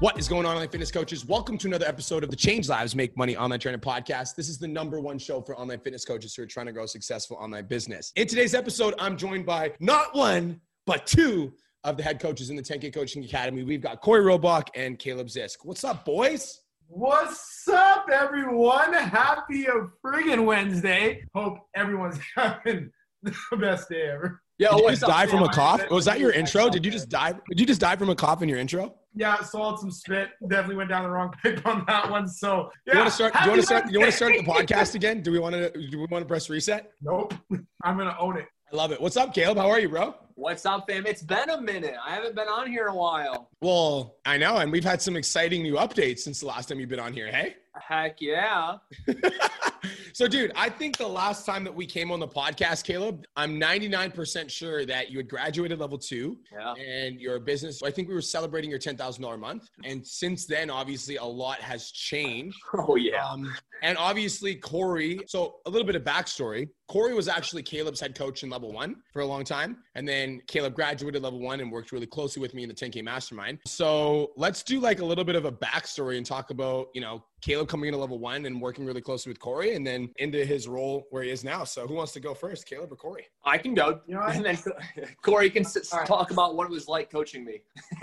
What is going on, online fitness coaches? Welcome to another episode of the Change Lives Make Money Online Training Podcast. This is the number one show for online fitness coaches who are trying to grow a successful online business. In today's episode, I'm joined by not one, but two of the head coaches in the 10K Coaching Academy. We've got Corey Robach and Caleb Zisk. What's up, boys? What's up, everyone? Happy friggin' Wednesday. Hope everyone's having the best day ever. Yeah, oh, did you just die from a cough? Was that your intro? Did you just die? Did you just die from a cough in your intro? Yeah, swallowed some spit. Definitely went down the wrong pipe on that one. So yeah. You want to start? Do you want to start? You want to start the podcast again? Do we want to? Do we want to press reset? Nope. I'm gonna own it. I love it. What's up, Caleb? How are you, bro? What's up, fam? It's been a minute. I haven't been on here in a while. Well, I know, and we've had some exciting new updates since the last time you've been on here. Hey. Heck yeah. so, dude, I think the last time that we came on the podcast, Caleb, I'm 99% sure that you had graduated level two yeah. and your business. I think we were celebrating your $10,000 month. And since then, obviously, a lot has changed. Oh, yeah. Um, and obviously, Corey. So, a little bit of backstory Corey was actually Caleb's head coach in level one for a long time. And then Caleb graduated level one and worked really closely with me in the 10K mastermind. So, let's do like a little bit of a backstory and talk about, you know, Caleb coming into level one and working really closely with Corey and then into his role where he is now. So, who wants to go first, Caleb or Corey? I can go. You know, and then Corey can right. talk about what it was like coaching me.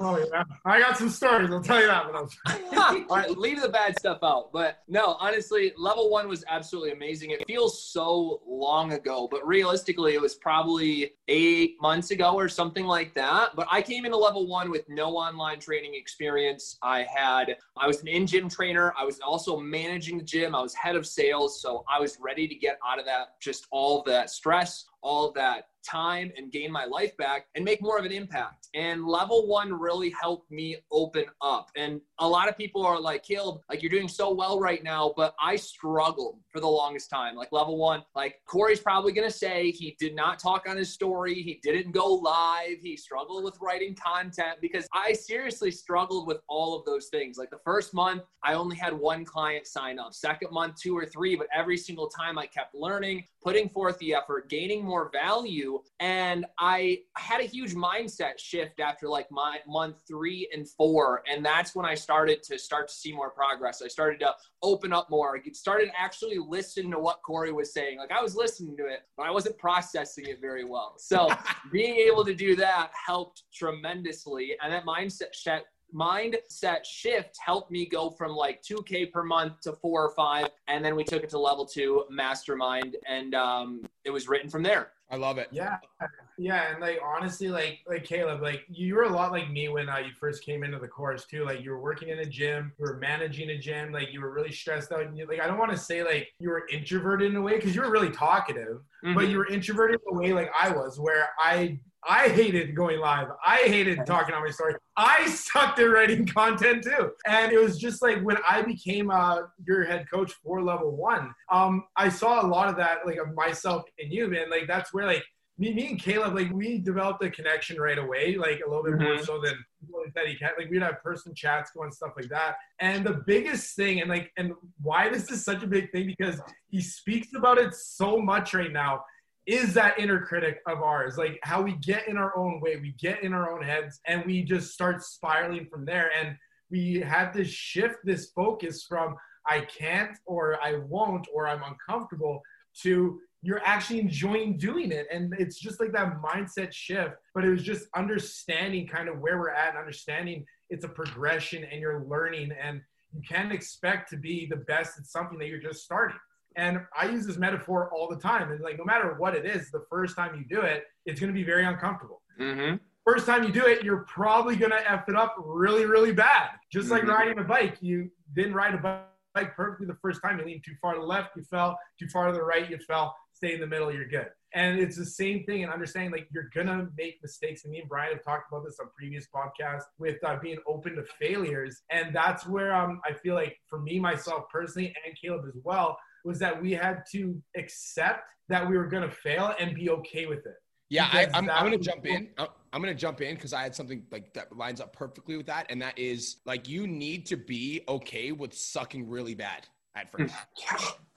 oh, yeah. I got some stories. I'll tell you that. All right, leave the bad stuff out. But no, honestly, level one was absolutely amazing. It feels so long ago, but realistically, it was probably eight months ago or something like that. But I came into level one with no online training experience. I had, I was an in gym trainer. I was also managing the gym. I was head of sales. So I was ready to get out of that, just all that stress, all that time and gain my life back and make more of an impact. And level one really helped me open up. And a lot of people are like, Caleb, like you're doing so well right now, but I struggled for the longest time. Like level one, like Corey's probably going to say he did not talk on his story. He didn't go live. He struggled with writing content because I seriously struggled with all of those things. Like the first month, I only had one client sign up. Second month, two or three, but every single time I kept learning, putting forth the effort, gaining more value and I had a huge mindset shift after like my month three and four. And that's when I started to start to see more progress. I started to open up more. I started actually listening to what Corey was saying. Like I was listening to it, but I wasn't processing it very well. So being able to do that helped tremendously. And that mindset shift mindset shift helped me go from like 2k per month to four or five and then we took it to level two mastermind and um, it was written from there I love it. Yeah, yeah, and like honestly, like like Caleb, like you were a lot like me when uh, you first came into the course too. Like you were working in a gym, you were managing a gym, like you were really stressed out. And you, like I don't want to say like you were introverted in a way because you were really talkative, mm-hmm. but you were introverted in a way like I was, where I I hated going live. I hated talking on my story. I sucked at writing content too. And it was just like when I became uh, your head coach for level one, um, I saw a lot of that, like of myself and you, man. Like that's where like me, me and Caleb, like we developed a connection right away, like a little bit mm-hmm. more so than that he can. Like we'd have person chats going, stuff like that. And the biggest thing, and like, and why this is such a big thing, because he speaks about it so much right now is that inner critic of ours like how we get in our own way we get in our own heads and we just start spiraling from there and we have to shift this focus from i can't or i won't or i'm uncomfortable to you're actually enjoying doing it and it's just like that mindset shift but it was just understanding kind of where we're at and understanding it's a progression and you're learning and you can't expect to be the best at something that you're just starting and I use this metaphor all the time. And like, no matter what it is, the first time you do it, it's going to be very uncomfortable. Mm-hmm. First time you do it, you're probably going to F it up really, really bad. Just like mm-hmm. riding a bike. You didn't ride a bike perfectly the first time. You lean too far to the left, you fell. Too far to the right, you fell. Stay in the middle, you're good. And it's the same thing and understanding like you're gonna make mistakes. And me and Brian have talked about this on previous podcasts with uh, being open to failures. And that's where um, I feel like for me, myself personally, and Caleb as well, was that we had to accept that we were gonna fail and be okay with it. Yeah, I, am I'm going to jump in. I'm going to jump in because I had something like that lines up perfectly with that. And that is like, you need to be okay with sucking really bad at first.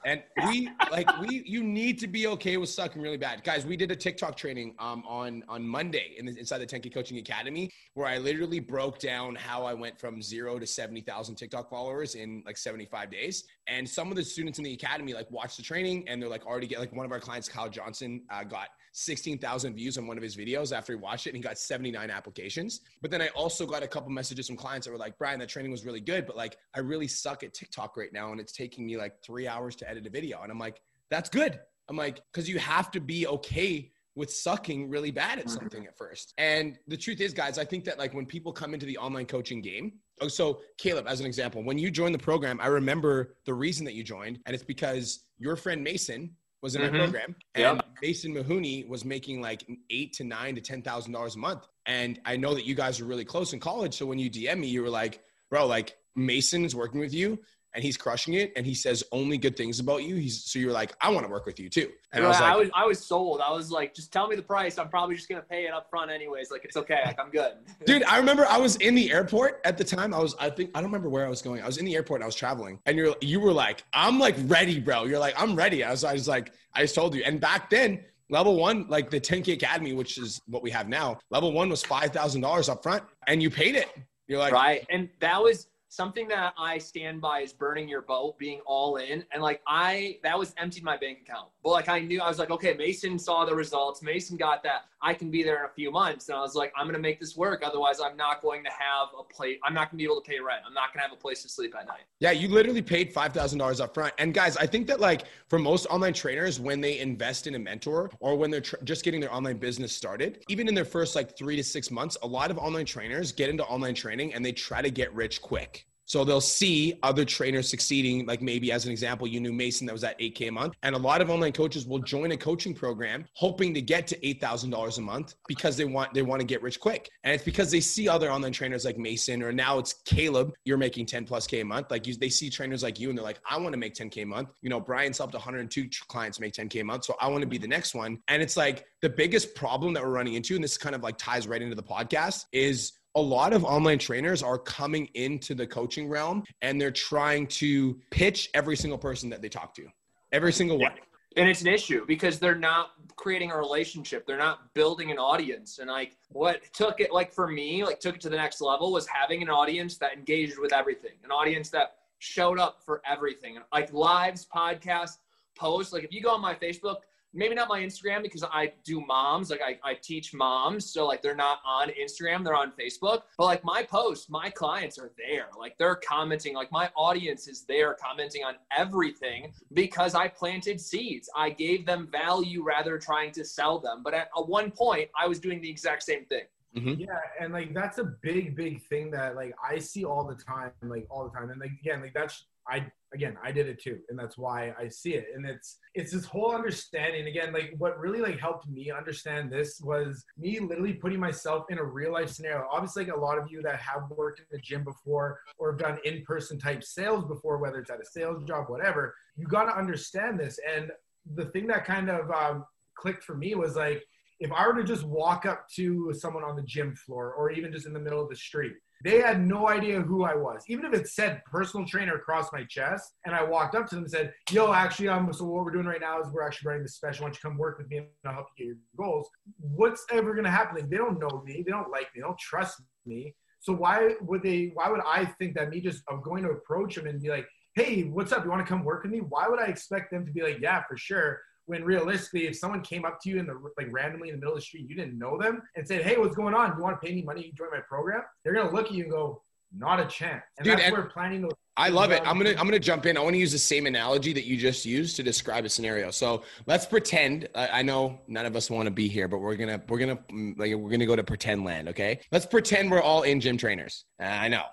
And we like we you need to be okay with sucking really bad. Guys, we did a TikTok training um on on Monday in the, inside the 10K Coaching Academy where I literally broke down how I went from 0 to 70,000 TikTok followers in like 75 days. And some of the students in the academy like watched the training and they're like already get like one of our clients Kyle Johnson uh, got 16,000 views on one of his videos after he watched it and he got 79 applications. But then I also got a couple messages from clients that were like, Brian, that training was really good, but like I really suck at TikTok right now and it's taking me like three hours to edit a video. And I'm like, that's good. I'm like, because you have to be okay with sucking really bad at mm-hmm. something at first. And the truth is, guys, I think that like when people come into the online coaching game, oh, so Caleb, as an example, when you joined the program, I remember the reason that you joined, and it's because your friend Mason was in mm-hmm. our program, and yep. Mason Mahoney was making like eight to nine to ten thousand dollars a month. And I know that you guys were really close in college. So when you DM me, you were like, "Bro, like Mason is working with you and he's crushing it and he says only good things about you he's so you're like i want to work with you too. And I, was like, I was i was sold. I was like just tell me the price. I'm probably just gonna pay it up front anyways. Like it's okay. Like i'm good. Dude i remember i was in the airport at the time. I was i think i don't remember where i was going. I was in the airport and i was traveling and you're you were like i'm like ready bro. You're like i'm ready. I was, I was like i just told you. And back then level one like the 10k academy which is what we have now level one was $5000 up front and you paid it. You're like right and that was something that I stand by is burning your boat, being all in. And like I, that was emptied my bank account. But like I knew, I was like, okay, Mason saw the results. Mason got that. I can be there in a few months. And I was like, I'm to make this work. Otherwise, I'm not going to have a place. I'm not to be able to pay rent. I'm not to have a place to sleep at night. Yeah, you literally paid $5,000 up front. And guys, I think that like for most online trainers, when they invest in a mentor or when they're tr- just getting their online business started, even in their first like three to six months, a lot of online trainers get into online training and they try to get rich quick. So they'll see other trainers succeeding. Like maybe as an example, you knew Mason that was at 8K a month. And a lot of online coaches will join a coaching program hoping to get to $8,000 a month because they want, they want to get rich quick. And it's because they see other online trainers like Mason or now it's Caleb, you're making 10 plus K a month. Like you, they see trainers like you and they're like, I want to make 10K a month. You know, Brian's helped 102 clients make 10K a month. So I want to be the next one. And it's like the biggest problem that we're running into, and this kind of like ties right into the podcast is a lot of online trainers are coming into the coaching realm and they're trying to pitch every single person that they talk to, every single one. And it's an issue because they're not creating a relationship. They're not building an audience. And like what took it, like for me, like took it to the next level was having an audience that engaged with everything, an audience that showed up for everything, like lives, podcasts, posts. Like if you go on my Facebook, maybe not my Instagram because I do moms, like I, I teach moms. So like they're not on Instagram, they're on Facebook. But like my posts, my clients are there. Like they're commenting, like my audience is there commenting on everything because I planted seeds. I gave them value rather trying to sell them. But at, at one point, I was doing the exact same thing. Mm-hmm. Yeah, and like that's a big, big thing that like I see all the time, like all the time. And like again, like that's I again I did it too, and that's why I see it. And it's it's this whole understanding again. Like what really like helped me understand this was me literally putting myself in a real life scenario. Obviously, like a lot of you that have worked in the gym before or have done in person type sales before, whether it's at a sales job, whatever, you got to understand this. And the thing that kind of um, clicked for me was like if I were to just walk up to someone on the gym floor or even just in the middle of the street they had no idea who I was. Even if it said personal trainer across my chest, and I walked up to them and said, Yo, actually, I'm so what we're doing right now is we're actually running this special. Why don't you come work with me and I'll help you get your goals? What's ever gonna happen? Like, they don't know me, they don't like me, they don't trust me. So why would they why would I think that me just of going to approach them and be like, hey, what's up? You want to come work with me? Why would I expect them to be like, yeah, for sure? When realistically, if someone came up to you in the like randomly in the middle of the street, you didn't know them, and said, "Hey, what's going on? You want to pay me money to join my program?" They're gonna look at you and go, "Not a chance." And Dude, that's and where planning those. I love it. I'm gonna I'm gonna jump in. I want to use the same analogy that you just used to describe a scenario. So let's pretend. I, I know none of us want to be here, but we're gonna we're gonna like we're gonna go to pretend land. Okay, let's pretend we're all in gym trainers. I know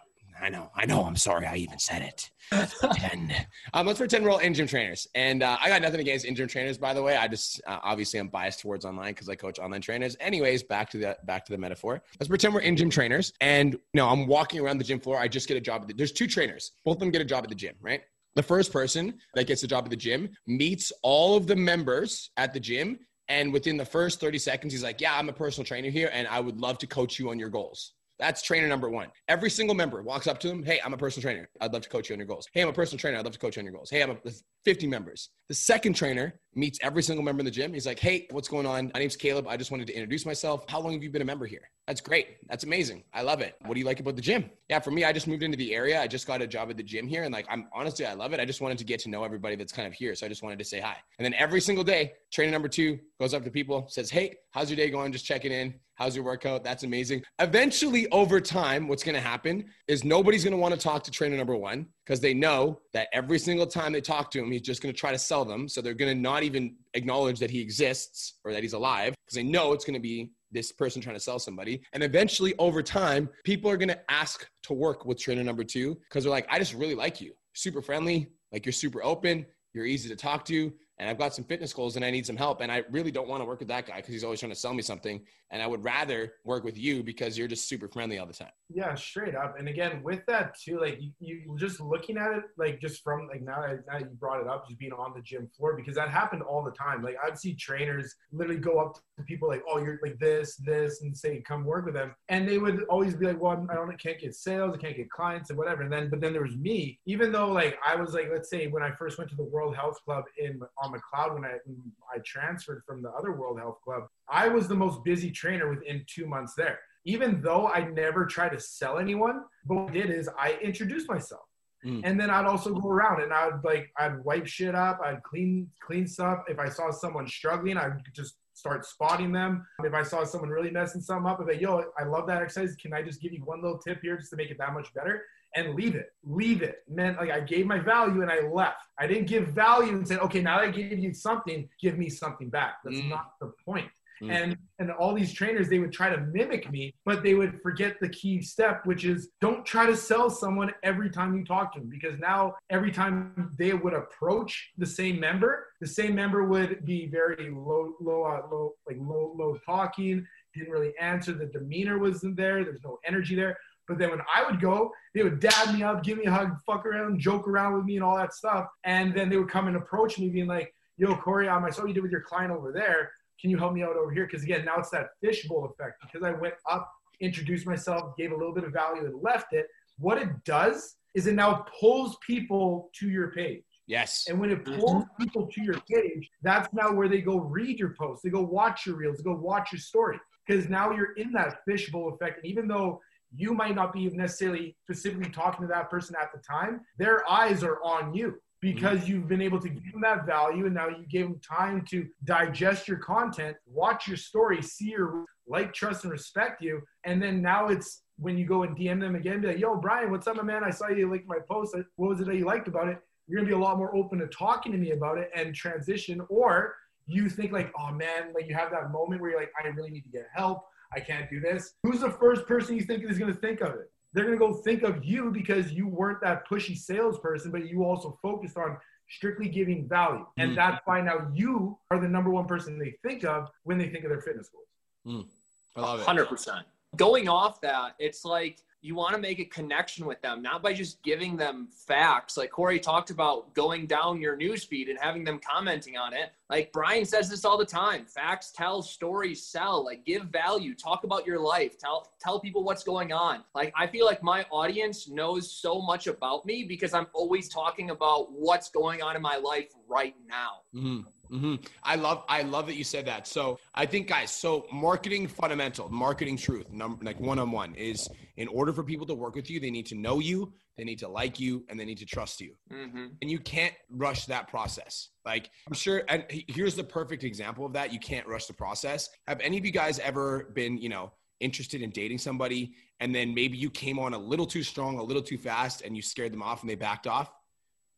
I know. I know. I'm sorry. I even said it. pretend. Um, let's pretend we're all in-gym trainers. And uh, I got nothing against in-gym trainers, by the way. I just uh, obviously I'm biased towards online because I coach online trainers. Anyways, back to the back to the metaphor. Let's pretend we're in-gym trainers, and you know I'm walking around the gym floor. I just get a job. At the, there's two trainers. Both of them get a job at the gym, right? The first person that gets a job at the gym meets all of the members at the gym. And within the first 30 seconds, he's like, Yeah, I'm a personal trainer here and I would love to coach you on your goals. That's trainer number one. Every single member walks up to him. Hey, I'm a personal trainer. I'd love to coach you on your goals. Hey, I'm a personal trainer. I'd love to coach you on your goals. Hey, I'm a 50 members. The second trainer meets every single member in the gym. He's like, Hey, what's going on? My name's Caleb. I just wanted to introduce myself. How long have you been a member here? That's great. That's amazing. I love it. What do you like about the gym? Yeah, for me, I just moved into the area. I just got a job at the gym here. And like, I'm honestly, I love it. I just wanted to get to know everybody that's kind of here. So I just wanted to say hi. And then every single day, trainer number two goes up to people, says, Hey, how's your day going? Just checking in. How's your workout? That's amazing. Eventually, over time, what's going to happen is nobody's going to want to talk to trainer number one because they know that every single time they talk to him, he's just going to try to sell them. So they're going to not even acknowledge that he exists or that he's alive because they know it's going to be this person trying to sell somebody. And eventually, over time, people are going to ask to work with trainer number two because they're like, I just really like you. Super friendly, like you're super open, you're easy to talk to and I've got some fitness goals and I need some help. And I really don't want to work with that guy because he's always trying to sell me something. And I would rather work with you because you're just super friendly all the time. Yeah, straight up. And again, with that too, like you, you just looking at it, like just from like now, now you brought it up, just being on the gym floor because that happened all the time. Like I'd see trainers literally go up to people like, "Oh, you're like this, this," and say, "Come work with them," and they would always be like, "Well, I don't, I can't get sales, I can't get clients, and whatever." And then, but then there was me. Even though like I was like, let's say when I first went to the World Health Club in on McLeod when I when I transferred from the other World Health Club, I was the most busy trainer within two months there even though I never tried to sell anyone, but what I did is I introduced myself. Mm. And then I'd also go around and I'd like I'd wipe shit up, I'd clean clean stuff. If I saw someone struggling, I'd just start spotting them. If I saw someone really messing something up, I'd be like, yo, I love that exercise. Can I just give you one little tip here just to make it that much better? And leave it. Leave it. meant like I gave my value and I left. I didn't give value and said, okay, now that I gave you something, give me something back. That's mm. not the point. Mm. And and all these trainers they would try to mimic me, but they would forget the key step, which is don't try to sell someone every time you talk to them because now every time they would approach the same member, the same member would be very low, low, uh, low, like low, low talking, didn't really answer. The demeanor wasn't there. There's no energy there. But then when I would go, they would dab me up, give me a hug, fuck around, joke around with me, and all that stuff. And then they would come and approach me, being like, "Yo, Corey, um, I saw you did with your client over there can you help me out over here? Because again, now it's that fishbowl effect. Because I went up, introduced myself, gave a little bit of value, and left it. What it does is it now pulls people to your page. Yes. And when it pulls mm-hmm. people to your page, that's now where they go read your posts, they go watch your reels, they go watch your story. Because now you're in that fishbowl effect. And even though you might not be necessarily specifically talking to that person at the time, their eyes are on you because mm-hmm. you've been able to give them that value and now you gave them time to digest your content, watch your story, see your like, trust, and respect you. And then now it's when you go and DM them again, be like, yo, Brian, what's up, my man? I saw you like my post. What was it that you liked about it? You're gonna be a lot more open to talking to me about it and transition. Or you think like, oh man, like you have that moment where you're like, I really need to get help. I can't do this. Who's the first person you think is gonna think of it? they're going to go think of you because you weren't that pushy salesperson, but you also focused on strictly giving value. And mm. that's why now you are the number one person they think of when they think of their fitness goals. Mm. I love it. 100%. Going off that, it's like you want to make a connection with them, not by just giving them facts. Like Corey talked about going down your newsfeed and having them commenting on it. Like Brian says this all the time. Facts tell, stories sell. Like give value, talk about your life, tell tell people what's going on. Like I feel like my audience knows so much about me because I'm always talking about what's going on in my life right now. Mm-hmm. Mm-hmm. I love I love that you said that. So I think guys, so marketing fundamental, marketing truth, number like one on one is in order for people to work with you, they need to know you, they need to like you, and they need to trust you. Mm-hmm. And you can't rush that process. Like I'm sure, and here's the perfect example of that. You can't rush the process. Have any of you guys ever been, you know, interested in dating somebody, and then maybe you came on a little too strong, a little too fast, and you scared them off, and they backed off?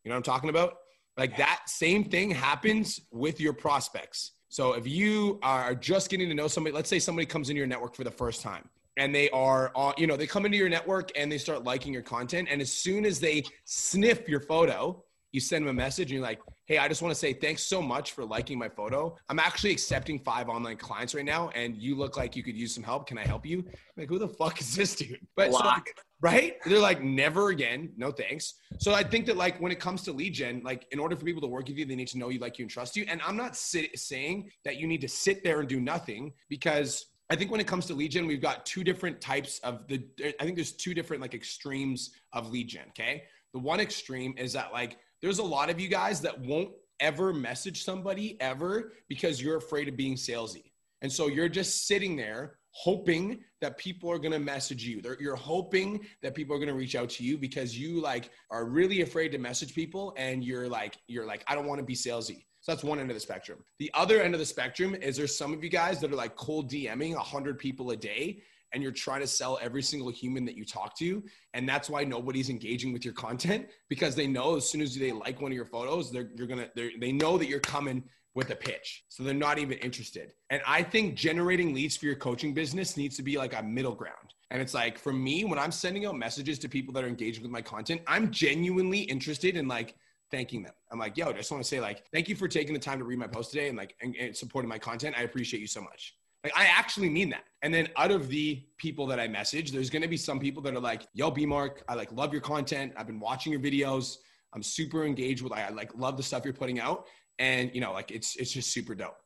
You know what I'm talking about? Like that same thing happens with your prospects. So if you are just getting to know somebody, let's say somebody comes in your network for the first time and they are you know, they come into your network and they start liking your content. And as soon as they sniff your photo, you send them a message and you're like, hey, I just want to say thanks so much for liking my photo. I'm actually accepting five online clients right now, and you look like you could use some help. Can I help you? I'm like, who the fuck is this dude? But so, like, right? They're like, never again, no thanks. So I think that like when it comes to lead gen, like in order for people to work with you, they need to know you, like you, and trust you. And I'm not sit- saying that you need to sit there and do nothing because I think when it comes to lead gen, we've got two different types of the. I think there's two different like extremes of lead gen. Okay, the one extreme is that like there's a lot of you guys that won't ever message somebody ever because you're afraid of being salesy, and so you're just sitting there hoping that people are going to message you. They're, you're hoping that people are going to reach out to you because you like are really afraid to message people, and you're like you're like I don't want to be salesy. So that's one end of the spectrum. The other end of the spectrum is there's some of you guys that are like cold DMing 100 people a day and you're trying to sell every single human that you talk to. And that's why nobody's engaging with your content because they know as soon as they like one of your photos, they're, you're gonna, they're, they know that you're coming with a pitch. So they're not even interested. And I think generating leads for your coaching business needs to be like a middle ground. And it's like for me, when I'm sending out messages to people that are engaging with my content, I'm genuinely interested in like, thanking them. I'm like, yo, I just want to say like, thank you for taking the time to read my post today and like and, and supporting my content. I appreciate you so much. Like I actually mean that. And then out of the people that I message, there's gonna be some people that are like, yo, B Mark, I like love your content. I've been watching your videos. I'm super engaged with I like love the stuff you're putting out. And you know, like it's it's just super dope.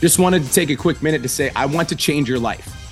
Just wanted to take a quick minute to say I want to change your life.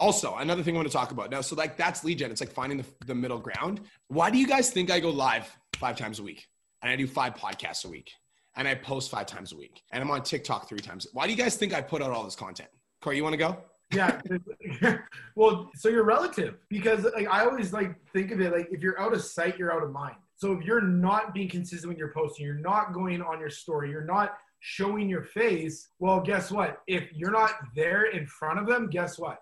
Also, another thing I want to talk about now. So, like, that's lead gen. It's like finding the, the middle ground. Why do you guys think I go live five times a week and I do five podcasts a week and I post five times a week and I'm on TikTok three times? Why do you guys think I put out all this content? Corey, you want to go? yeah well so you're relative because like i always like think of it like if you're out of sight you're out of mind so if you're not being consistent with your posting you're not going on your story you're not showing your face well guess what if you're not there in front of them guess what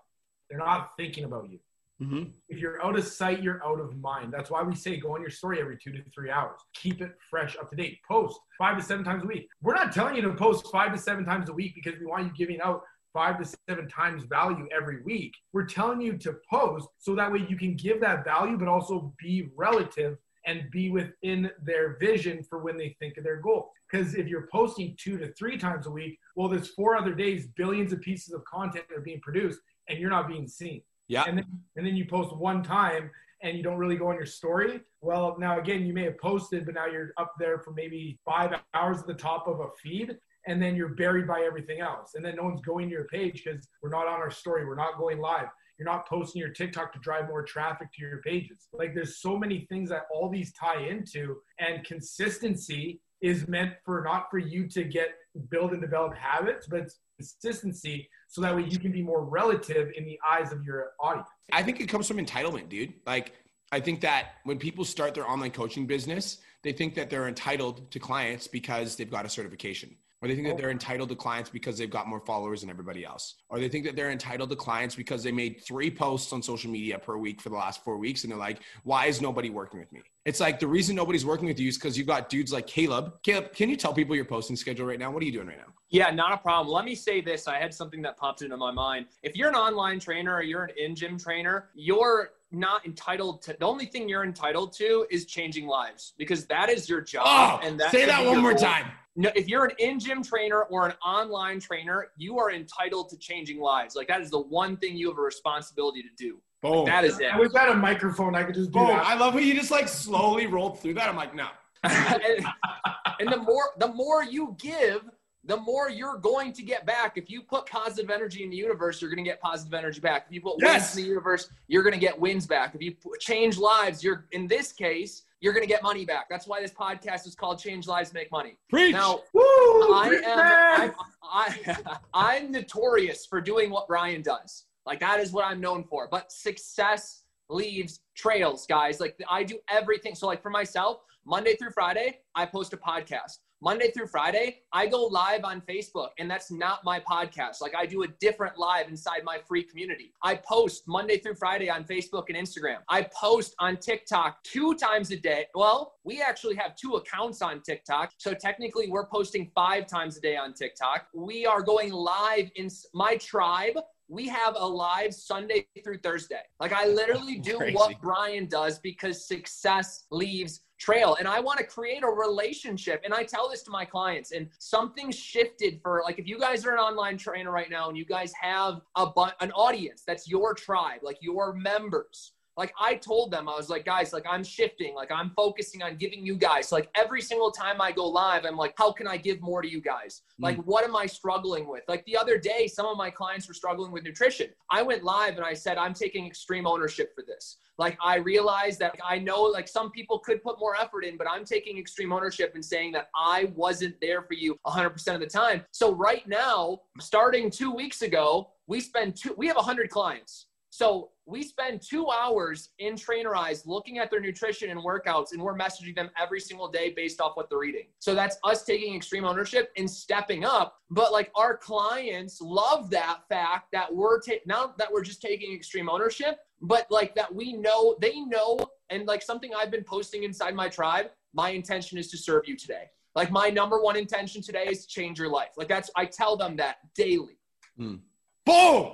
they're not thinking about you. Mm-hmm. If you're out of sight, you're out of mind. That's why we say go on your story every two to three hours. Keep it fresh, up to date. Post five to seven times a week. We're not telling you to post five to seven times a week because we want you giving out five to seven times value every week. We're telling you to post so that way you can give that value, but also be relative and be within their vision for when they think of their goal. Because if you're posting two to three times a week, well, there's four other days, billions of pieces of content are being produced and you're not being seen. Yeah. And then, and then you post one time and you don't really go on your story. Well, now again, you may have posted, but now you're up there for maybe five hours at the top of a feed. And then you're buried by everything else. And then no one's going to your page because we're not on our story. We're not going live. You're not posting your TikTok to drive more traffic to your pages. Like there's so many things that all these tie into. And consistency is meant for not for you to get build and develop habits, but consistency so that way you can be more relative in the eyes of your audience. I think it comes from entitlement, dude. Like, I think that when people start their online coaching business, they think that they're entitled to clients because they've got a certification or they think that oh. they're entitled to clients because they've got more followers than everybody else or they think that they're entitled to clients because they made three posts on social media per week for the last four weeks and they're like why is nobody working with me it's like the reason nobody's working with you is because you've got dudes like caleb caleb can you tell people your posting schedule right now what are you doing right now yeah, not a problem. Let me say this. I had something that popped into my mind. If you're an online trainer or you're an in gym trainer, you're not entitled to the only thing you're entitled to is changing lives because that is your job. Oh, and that say that one more goal. time. No, if you're an in gym trainer or an online trainer, you are entitled to changing lives. Like that is the one thing you have a responsibility to do. Boom. Like, that is it. We've got a microphone. I could just do Boom. that. I love how you just like slowly rolled through that. I'm like, no. and, and the more the more you give, the more you're going to get back. If you put positive energy in the universe, you're going to get positive energy back. If you put yes. wins in the universe, you're going to get wins back. If you change lives, you're in this case, you're going to get money back. That's why this podcast is called Change Lives, Make Money. Preach. Now, Woo, I am I, I, I'm notorious for doing what Brian does. Like that is what I'm known for. But success leaves trails, guys. Like I do everything. So like for myself, Monday through Friday, I post a podcast. Monday through Friday, I go live on Facebook, and that's not my podcast. Like I do a different live inside my free community. I post Monday through Friday on Facebook and Instagram. I post on TikTok two times a day. Well, we actually have two accounts on TikTok. So technically, we're posting five times a day on TikTok. We are going live in my tribe we have a live Sunday through Thursday. Like I literally do Crazy. what Brian does because success leaves trail and I want to create a relationship and I tell this to my clients and something shifted for like if you guys are an online trainer right now and you guys have a an audience that's your tribe like your members like I told them, I was like, guys, like I'm shifting, like I'm focusing on giving you guys. Like every single time I go live, I'm like, how can I give more to you guys? Mm. Like, what am I struggling with? Like the other day, some of my clients were struggling with nutrition. I went live and I said, I'm taking extreme ownership for this. Like I realized that I know like some people could put more effort in, but I'm taking extreme ownership and saying that I wasn't there for you 100% of the time. So right now, starting two weeks ago, we spend two, we have 100 clients. So we spend two hours in Trainerize looking at their nutrition and workouts, and we're messaging them every single day based off what they're eating. So that's us taking extreme ownership and stepping up. But like our clients love that fact that we're ta- now that we're just taking extreme ownership, but like that we know they know, and like something I've been posting inside my tribe. My intention is to serve you today. Like my number one intention today is to change your life. Like that's I tell them that daily. Mm. Boom.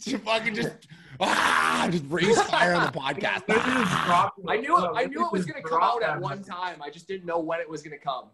You fucking just ah, just raise fire on the podcast. Ah. I knew it. I knew it was going to come out at one time. I just didn't know when it was going to come.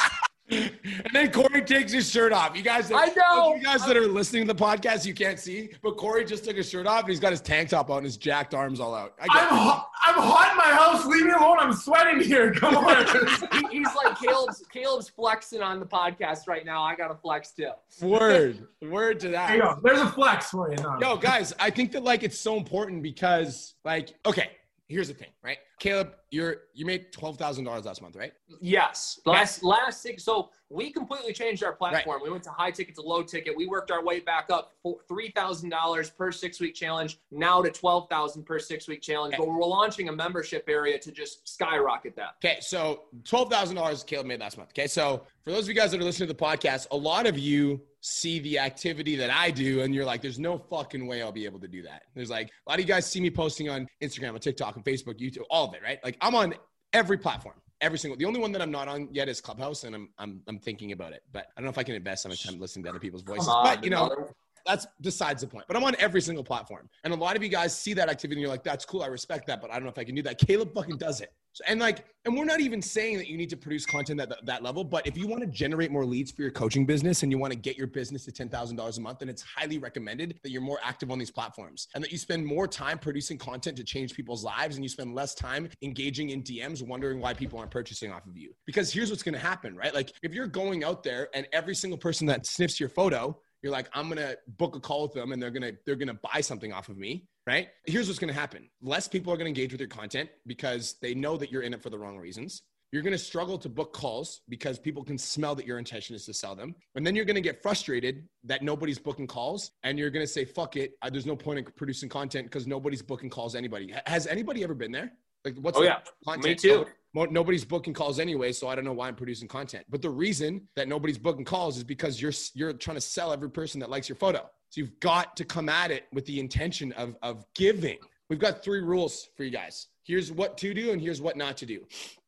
and then Corey takes his shirt off. You guys, I know. You guys that are listening to the podcast, you can't see, but Corey just took his shirt off and he's got his tank top on and his jacked arms all out. I am hot, I'm hot in my house. Leave me alone. I'm sweating here. Come on. he's like Caleb's. Caleb's flexing on the podcast right now. I got to flex too. Word, word to that. There you go. There's a flex for you. Now. Yo, guys, I think that like it's so important because like okay, here's the thing, right? Caleb, you're you made twelve thousand dollars last month, right? Yes. Last last six. So we completely changed our platform. Right. We went to high ticket to low ticket. We worked our way back up for three thousand dollars per six week challenge, now to twelve thousand per six week challenge. Okay. But we're launching a membership area to just skyrocket that. Okay, so twelve thousand dollars Caleb made last month. Okay, so for those of you guys that are listening to the podcast, a lot of you see the activity that I do, and you're like, there's no fucking way I'll be able to do that. There's like a lot of you guys see me posting on Instagram, on TikTok, and Facebook, YouTube, all of it, right? Like I'm on every platform every single. The only one that I'm not on yet is Clubhouse, and I'm I'm I'm thinking about it. But I don't know if I can invest so much time listening to other people's voices. On, but you know, that's besides the point. But I'm on every single platform, and a lot of you guys see that activity, and you're like, "That's cool, I respect that," but I don't know if I can do that. Caleb fucking does it. And like, and we're not even saying that you need to produce content at that, that level, but if you want to generate more leads for your coaching business and you want to get your business to $10,000 a month, then it's highly recommended that you're more active on these platforms and that you spend more time producing content to change people's lives and you spend less time engaging in DMs wondering why people aren't purchasing off of you. Because here's what's going to happen, right? Like if you're going out there and every single person that sniffs your photo you're like i'm gonna book a call with them and they're gonna they're gonna buy something off of me right here's what's gonna happen less people are gonna engage with your content because they know that you're in it for the wrong reasons you're going to struggle to book calls because people can smell that your intention is to sell them. And then you're going to get frustrated that nobody's booking calls. And you're going to say, fuck it. There's no point in producing content because nobody's booking calls anybody. Has anybody ever been there? Like, what's oh, yeah. Content? Me too nobody's booking calls anyway so i don't know why i'm producing content. But the reason that nobody's booking calls is because you're you're trying to sell every person that likes your photo. So you've got to come at it with the intention of of giving. We've got three rules for you guys. Here's what to do and here's what not to do.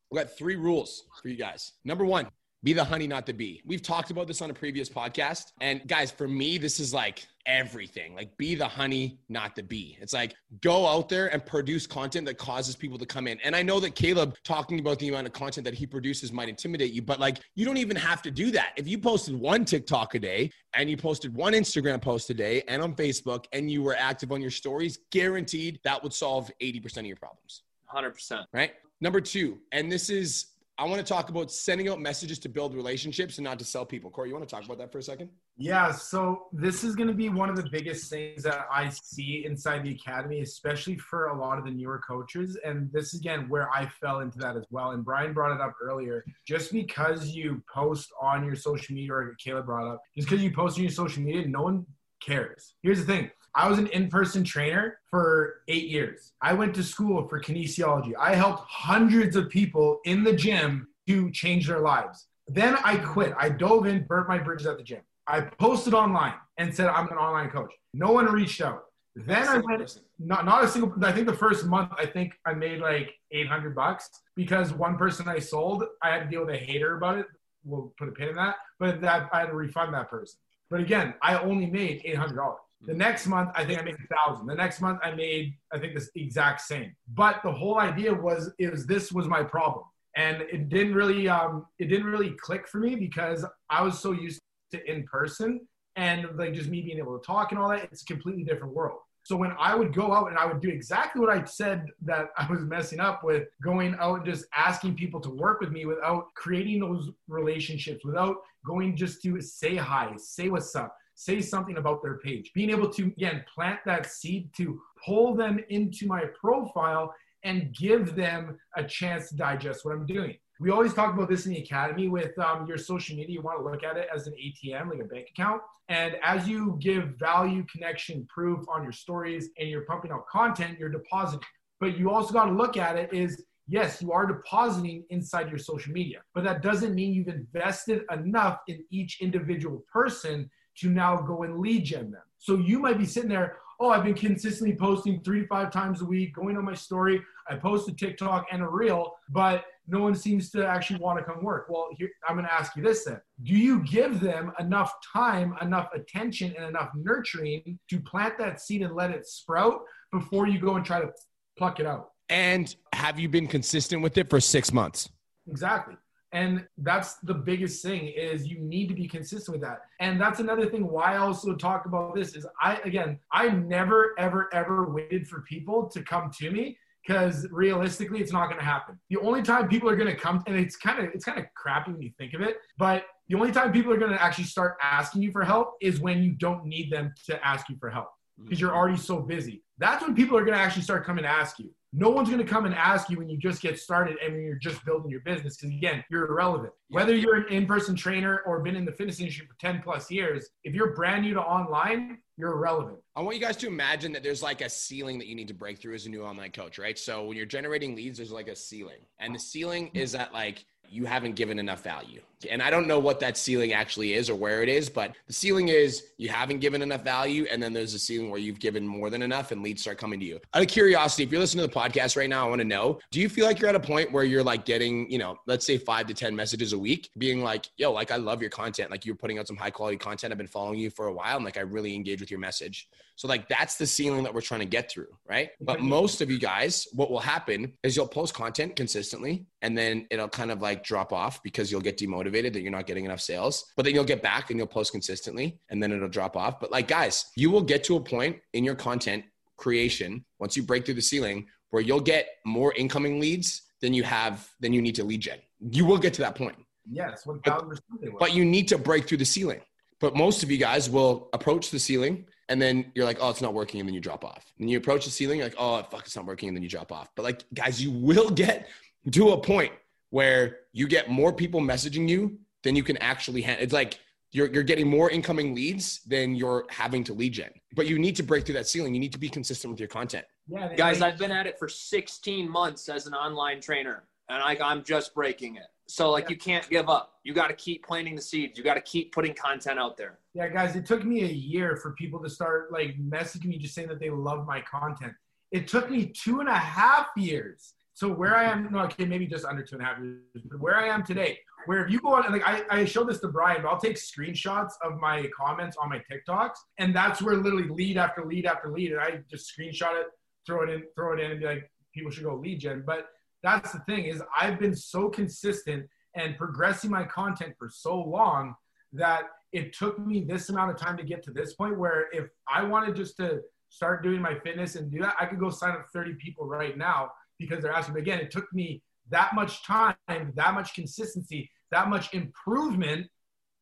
We've got three rules for you guys. Number one be the honey, not the bee. We've talked about this on a previous podcast. And guys, for me, this is like everything. Like, be the honey, not the bee. It's like go out there and produce content that causes people to come in. And I know that Caleb talking about the amount of content that he produces might intimidate you, but like, you don't even have to do that. If you posted one TikTok a day and you posted one Instagram post a day and on Facebook and you were active on your stories, guaranteed that would solve 80% of your problems. 100%. Right. Number two, and this is I want to talk about sending out messages to build relationships and not to sell people. Corey, you want to talk about that for a second? Yeah. So this is going to be one of the biggest things that I see inside the academy, especially for a lot of the newer coaches. And this is again where I fell into that as well. And Brian brought it up earlier. Just because you post on your social media, or Caleb brought up, just because you post on your social media, no one cares. Here's the thing. I was an in-person trainer for eight years. I went to school for kinesiology. I helped hundreds of people in the gym to change their lives. Then I quit. I dove in, burnt my bridges at the gym. I posted online and said I'm an online coach. No one reached out. Then I went not not a single. I think the first month I think I made like 800 bucks because one person I sold I had to deal with a hater about it. We'll put a pin in that, but that I had to refund that person. But again, I only made 800 dollars. The next month, I think I made a thousand. The next month, I made I think the exact same. But the whole idea was is this was my problem, and it didn't really um, it didn't really click for me because I was so used to in person and like just me being able to talk and all that. It's a completely different world. So when I would go out and I would do exactly what I said that I was messing up with, going out and just asking people to work with me without creating those relationships, without going just to say hi, say what's up, say something about their page, being able to again plant that seed to pull them into my profile and give them a chance to digest what I'm doing. We always talk about this in the academy with um, your social media. You want to look at it as an ATM, like a bank account. And as you give value, connection, proof on your stories and you're pumping out content, you're depositing. But you also got to look at it is yes, you are depositing inside your social media, but that doesn't mean you've invested enough in each individual person to now go and lead gen them. So you might be sitting there, oh, I've been consistently posting three to five times a week, going on my story. I post a TikTok and a reel, but no one seems to actually want to come work. Well, here, I'm going to ask you this then. Do you give them enough time, enough attention, and enough nurturing to plant that seed and let it sprout before you go and try to pluck it out? And have you been consistent with it for six months? Exactly. And that's the biggest thing is you need to be consistent with that. And that's another thing why I also talk about this is I again, I never ever ever waited for people to come to me because realistically it's not going to happen. The only time people are going to come and it's kind of it's kind of crappy when you think of it but the only time people are going to actually start asking you for help is when you don't need them to ask you for help because mm-hmm. you're already so busy. That's when people are going to actually start coming to ask you no one's going to come and ask you when you just get started and when you're just building your business because again you're irrelevant whether you're an in-person trainer or been in the fitness industry for 10 plus years if you're brand new to online you're irrelevant I want you guys to imagine that there's like a ceiling that you need to break through as a new online coach, right? So when you're generating leads, there's like a ceiling. And the ceiling hmm. is at like you haven't given enough value. And I don't know what that ceiling actually is or where it is, but the ceiling is you haven't given enough value. And then there's a ceiling where you've given more than enough and leads start coming to you. Out of curiosity, if you're listening to the podcast right now, I want to know do you feel like you're at a point where you're like getting, you know, let's say five to 10 messages a week, being like, yo, like I love your content. Like you're putting out some high quality content. I've been following you for a while. And like I really engage with your message. So like that's the ceiling that we're trying to get through, right? But most of you guys, what will happen is you'll post content consistently and then it'll kind of like drop off because you'll get demotivated that you're not getting enough sales. But then you'll get back and you'll post consistently and then it'll drop off. But like guys, you will get to a point in your content creation once you break through the ceiling where you'll get more incoming leads than you have than you need to lead gen. You will get to that point. yes 1000% they. But you need to break through the ceiling. But most of you guys will approach the ceiling and then you're like, oh, it's not working, and then you drop off. And you approach the ceiling, you're like, oh, fuck, it's not working, and then you drop off. But like, guys, you will get to a point where you get more people messaging you than you can actually handle. It's like you're you're getting more incoming leads than you're having to lead gen. But you need to break through that ceiling. You need to be consistent with your content. yeah, Guys, I've been at it for 16 months as an online trainer, and I, I'm just breaking it. So, like, you can't give up. You got to keep planting the seeds. You got to keep putting content out there. Yeah, guys, it took me a year for people to start like messaging me just saying that they love my content. It took me two and a half years. So where I am, no, okay, maybe just under two and a half years, but where I am today, where if you go on, like I, I showed this to Brian, but I'll take screenshots of my comments on my TikToks, and that's where literally lead after lead after lead, and I just screenshot it, throw it in, throw it in, and be like, people should go lead gen. But that's the thing is I've been so consistent and progressing my content for so long that it took me this amount of time to get to this point where if I wanted just to start doing my fitness and do that, I could go sign up 30 people right now because they're asking. But again, it took me that much time, that much consistency, that much improvement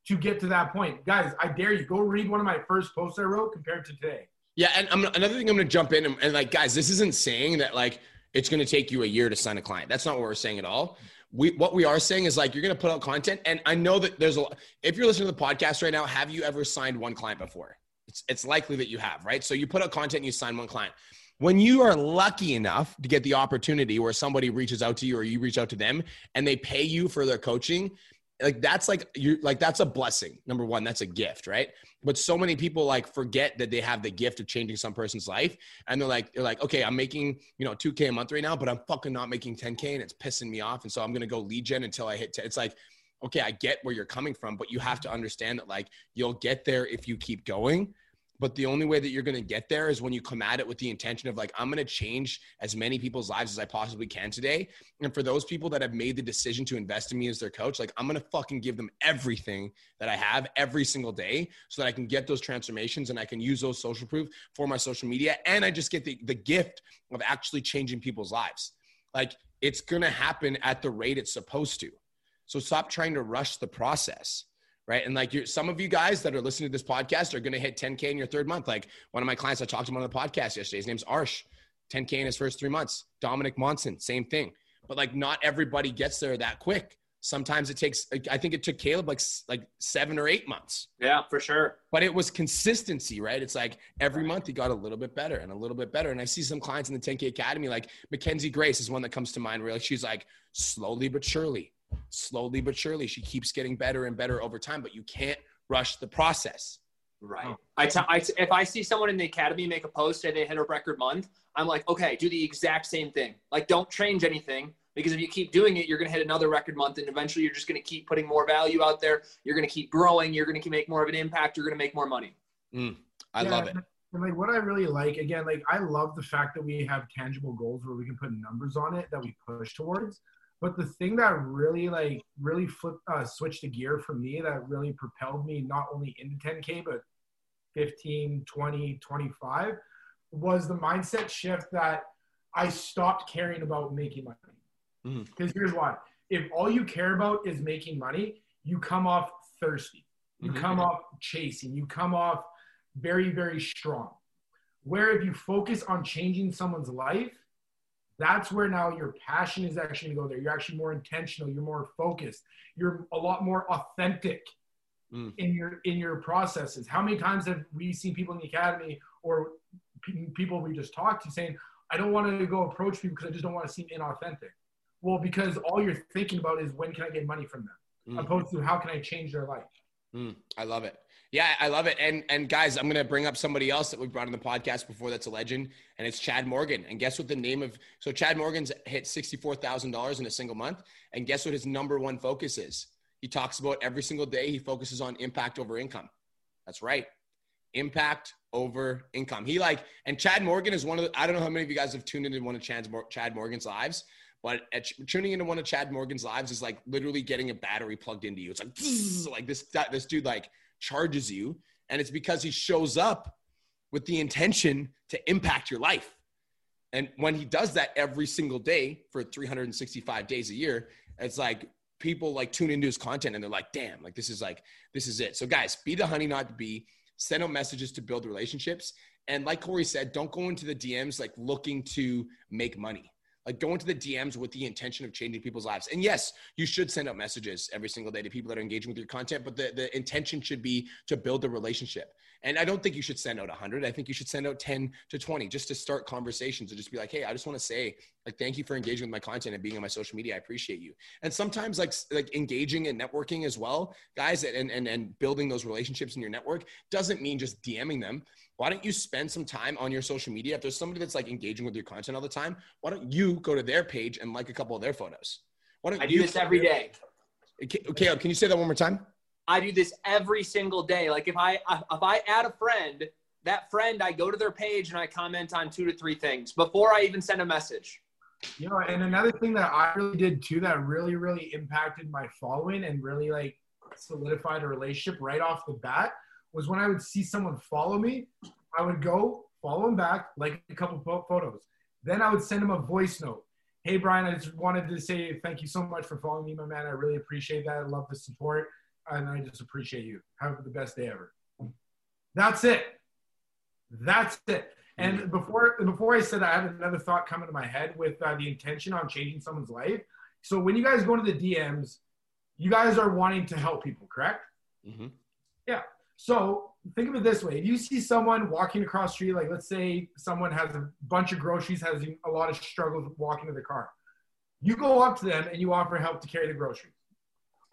to get to that point. Guys, I dare you, go read one of my first posts I wrote compared to today. Yeah, and I'm, another thing I'm going to jump in and, and like, guys, this isn't saying that like it's going to take you a year to sign a client. That's not what we're saying at all. We what we are saying is like you're going to put out content, and I know that there's a. If you're listening to the podcast right now, have you ever signed one client before? It's, it's likely that you have, right? So you put out content, and you sign one client. When you are lucky enough to get the opportunity where somebody reaches out to you or you reach out to them and they pay you for their coaching, like that's like you like that's a blessing number one that's a gift right but so many people like forget that they have the gift of changing some person's life and they're like they're like okay i'm making you know 2k a month right now but i'm fucking not making 10k and it's pissing me off and so i'm gonna go lead gen until i hit 10. it's like okay i get where you're coming from but you have to understand that like you'll get there if you keep going but the only way that you're going to get there is when you come at it with the intention of like i'm going to change as many people's lives as i possibly can today. And for those people that have made the decision to invest in me as their coach like i'm going to fucking give them everything that i have every single day so that i can get those transformations and i can use those social proof for my social media. And i just get the, the gift of actually changing people's lives. Like it's going to happen at the rate it's supposed to. So stop trying to rush the process right? And like you're, some of you guys that are listening to this podcast are going to hit 10K in your third month. Like one of my clients, I talked to him on the podcast yesterday. His name's Arsh, 10K in his first three months. Dominic Monson, same thing. But like not everybody gets there that quick. Sometimes it takes, I think it took Caleb like like seven or eight months. Yeah, for sure. But it was consistency, right? It's like every month he got a little bit better and a little bit better. And I see some clients in the 10K Academy, like Mackenzie Grace is one that comes to mind. Where like she's like slowly but surely, slowly but surely. She keeps getting better and better over time but you can't rush the process. Right. Oh. I, t- I t- if i see someone in the academy make a post say they hit a record month i'm like okay do the exact same thing. Like don't change anything because if you keep doing it you're going to hit another record month and eventually you're just going to keep putting more value out there. You're going to keep growing. You're going to make more of an impact. You're going to make more money. Mm, i yeah, love it. and like what I really like, again, like I love the fact that we have tangible goals where we can put numbers on it that we push towards. But the thing that really like really flipped uh, switched the gear for me that really propelled me not only into 10k but 15, 20, 25 was the mindset shift that I stopped caring about making money. Because mm-hmm. here's why: if all you care about is making money, you come off thirsty, you mm-hmm. come off chasing, you come off very very strong. Where if you focus on changing someone's life that's where now your passion is actually going to go there. You're actually more intentional. You're more focused. You're a lot more authentic mm. in your in your processes. How many times have we seen people in the academy or p- people we just talked to saying, "I don't want to go approach people because I just don't want to seem inauthentic." Well, because all you're thinking about is when can I get money from them, mm. opposed to how can I change their life. Mm. I love it. Yeah, I love it. And and guys, I'm gonna bring up somebody else that we brought on the podcast before. That's a legend, and it's Chad Morgan. And guess what the name of? So Chad Morgan's hit sixty four thousand dollars in a single month. And guess what his number one focus is? He talks about every single day. He focuses on impact over income. That's right, impact over income. He like and Chad Morgan is one of the. I don't know how many of you guys have tuned into one of Chad's Chad Morgan's lives. But at, tuning into one of Chad Morgan's lives is like literally getting a battery plugged into you. It's like like this this dude like charges you. And it's because he shows up with the intention to impact your life. And when he does that every single day for 365 days a year, it's like people like tune into his content and they're like, damn, like this is like, this is it. So guys, be the honey, not to be. Send out messages to build relationships. And like Corey said, don't go into the DMs like looking to make money like go into the DMs with the intention of changing people's lives. And yes, you should send out messages every single day to people that are engaging with your content, but the, the intention should be to build a relationship. And I don't think you should send out 100. I think you should send out 10 to 20 just to start conversations and just be like, hey, I just want to say, like, thank you for engaging with my content and being on my social media. I appreciate you. And sometimes, like, like engaging and networking as well, guys, and, and, and building those relationships in your network doesn't mean just DMing them why don't you spend some time on your social media? If there's somebody that's like engaging with your content all the time, why don't you go to their page and like a couple of their photos? Why don't I do this every day. Caleb, can you say that one more time? I do this every single day. Like if I if I add a friend, that friend, I go to their page and I comment on two to three things before I even send a message. You know, and another thing that I really did too that really, really impacted my following and really like solidified a relationship right off the bat was when I would see someone follow me, I would go follow them back, like a couple photos. Then I would send them a voice note. Hey, Brian, I just wanted to say thank you so much for following me, my man. I really appreciate that. I love the support, and I just appreciate you. Have the best day ever. That's it. That's it. And before before I said that, I had another thought come into my head with uh, the intention on changing someone's life. So when you guys go into the DMs, you guys are wanting to help people, correct? Mm-hmm. Yeah. So think of it this way: if you see someone walking across the street, like let's say someone has a bunch of groceries, has a lot of struggles walking to the car, you go up to them and you offer help to carry the groceries.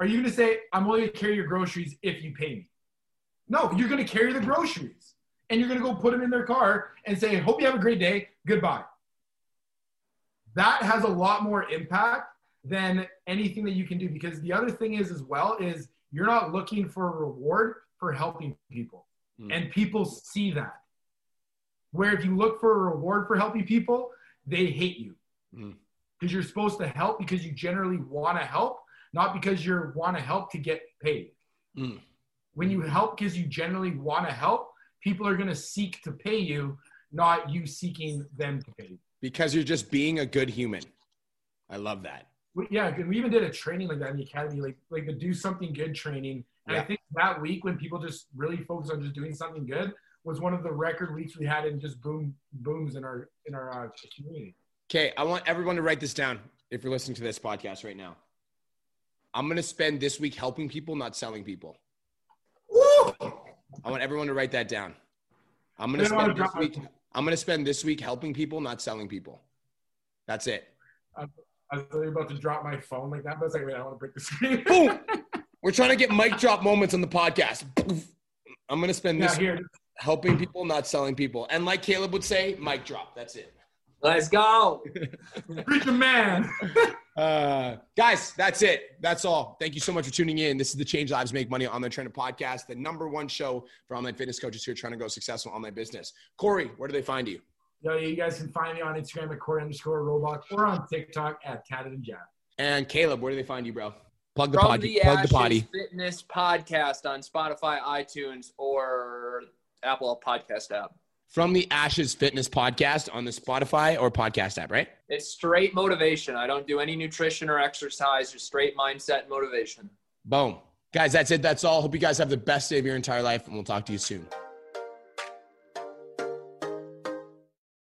Are you going to say, "I'm only going to carry your groceries if you pay me"? No, you're going to carry the groceries and you're going to go put them in their car and say, "Hope you have a great day. Goodbye." That has a lot more impact than anything that you can do because the other thing is as well is you're not looking for a reward for helping people. Mm. And people see that. Where if you look for a reward for helping people, they hate you. Because mm. you're supposed to help because you generally want to help, not because you want to help to get paid. Mm. When you help because you generally want to help, people are going to seek to pay you, not you seeking them to pay you. Because you're just being a good human. I love that. Yeah, we even did a training like that in the academy, like like the do something good training and yeah. I think that week when people just really focus on just doing something good was one of the record weeks we had in just boom booms in our in our uh, community. Okay, I want everyone to write this down if you're listening to this podcast right now. I'm gonna spend this week helping people, not selling people. Woo! I want everyone to write that down. I'm gonna spend this week. I'm gonna spend this week helping people, not selling people. That's it. I, I was about to drop my phone like that, but I was like, wait, I want to break the screen. Boom. We're trying to get mic drop moments on the podcast. I'm gonna spend this yeah, helping people, not selling people. And like Caleb would say, mic drop. That's it. Let's go. Preach a man. uh, guys, that's it. That's all. Thank you so much for tuning in. This is the Change Lives Make Money Online Trainer Podcast, the number one show for online fitness coaches who are trying to go successful online business. Corey, where do they find you? Yo, you guys can find me on Instagram at Corey underscore Robot or on TikTok at Tatted and Jab. And Caleb, where do they find you, bro? Plug the potty. Plug Ashes the potty. Fitness podcast on Spotify, iTunes, or Apple Podcast app. From the Ashes Fitness podcast on the Spotify or podcast app, right? It's straight motivation. I don't do any nutrition or exercise, just straight mindset motivation. Boom. Guys, that's it. That's all. Hope you guys have the best day of your entire life, and we'll talk to you soon.